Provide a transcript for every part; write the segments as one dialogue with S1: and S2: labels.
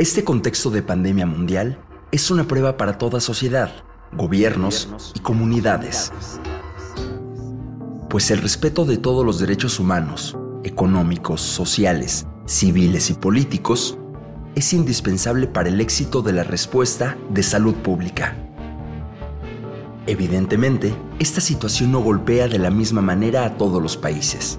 S1: Este contexto de pandemia mundial es una prueba para toda sociedad, gobiernos y comunidades. Pues el respeto de todos los derechos humanos, económicos, sociales, civiles y políticos es indispensable para el éxito de la respuesta de salud pública. Evidentemente, esta situación no golpea de la misma manera a todos los países.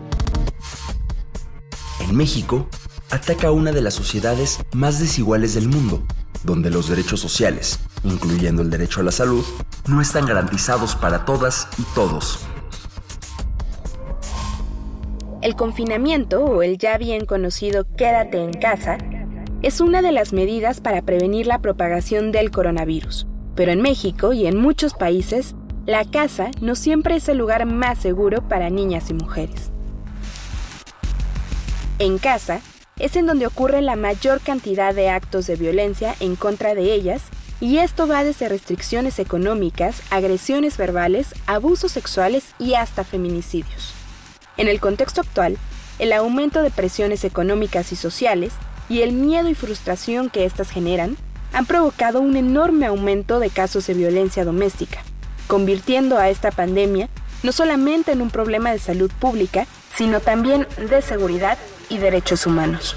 S1: En México, ataca una de las sociedades más desiguales del mundo, donde los derechos sociales, incluyendo el derecho a la salud, no están garantizados para todas y todos.
S2: El confinamiento, o el ya bien conocido quédate en casa, es una de las medidas para prevenir la propagación del coronavirus. Pero en México y en muchos países, la casa no siempre es el lugar más seguro para niñas y mujeres. En casa es en donde ocurre la mayor cantidad de actos de violencia en contra de ellas, y esto va desde restricciones económicas, agresiones verbales, abusos sexuales y hasta feminicidios. En el contexto actual, el aumento de presiones económicas y sociales y el miedo y frustración que éstas generan han provocado un enorme aumento de casos de violencia doméstica, convirtiendo a esta pandemia no solamente en un problema de salud pública, sino también de seguridad y derechos humanos.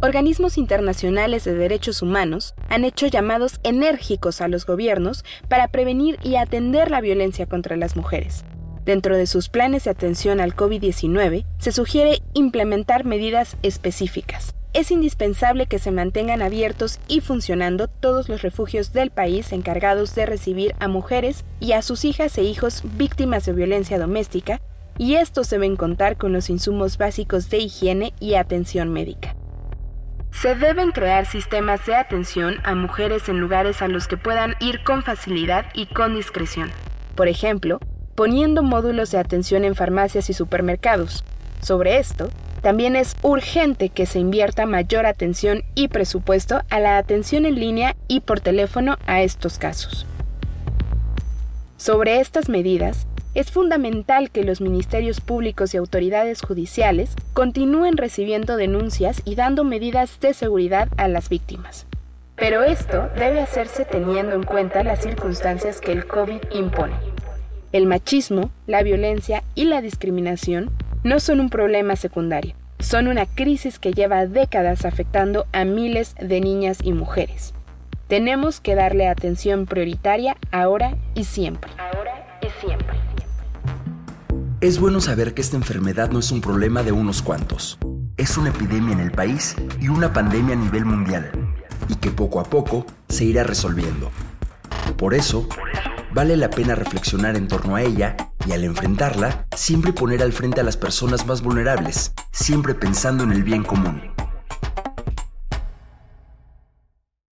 S2: Organismos internacionales de derechos humanos han hecho llamados enérgicos a los gobiernos para prevenir y atender la violencia contra las mujeres. Dentro de sus planes de atención al COVID-19, se sugiere implementar medidas específicas. Es indispensable que se mantengan abiertos y funcionando todos los refugios del país encargados de recibir a mujeres y a sus hijas e hijos víctimas de violencia doméstica y estos deben contar con los insumos básicos de higiene y atención médica. Se deben crear sistemas de atención a mujeres en lugares a los que puedan ir con facilidad y con discreción. Por ejemplo, poniendo módulos de atención en farmacias y supermercados. Sobre esto, también es urgente que se invierta mayor atención y presupuesto a la atención en línea y por teléfono a estos casos. Sobre estas medidas, es fundamental que los ministerios públicos y autoridades judiciales continúen recibiendo denuncias y dando medidas de seguridad a las víctimas. Pero esto debe hacerse teniendo en cuenta las circunstancias que el COVID impone. El machismo, la violencia y la discriminación no son un problema secundario, son una crisis que lleva décadas afectando a miles de niñas y mujeres. Tenemos que darle atención prioritaria ahora y siempre. Ahora y siempre.
S1: Es bueno saber que esta enfermedad no es un problema de unos cuantos. Es una epidemia en el país y una pandemia a nivel mundial, y que poco a poco se irá resolviendo. Por eso, vale la pena reflexionar en torno a ella y al enfrentarla, siempre poner al frente a las personas más vulnerables, siempre pensando en el bien común.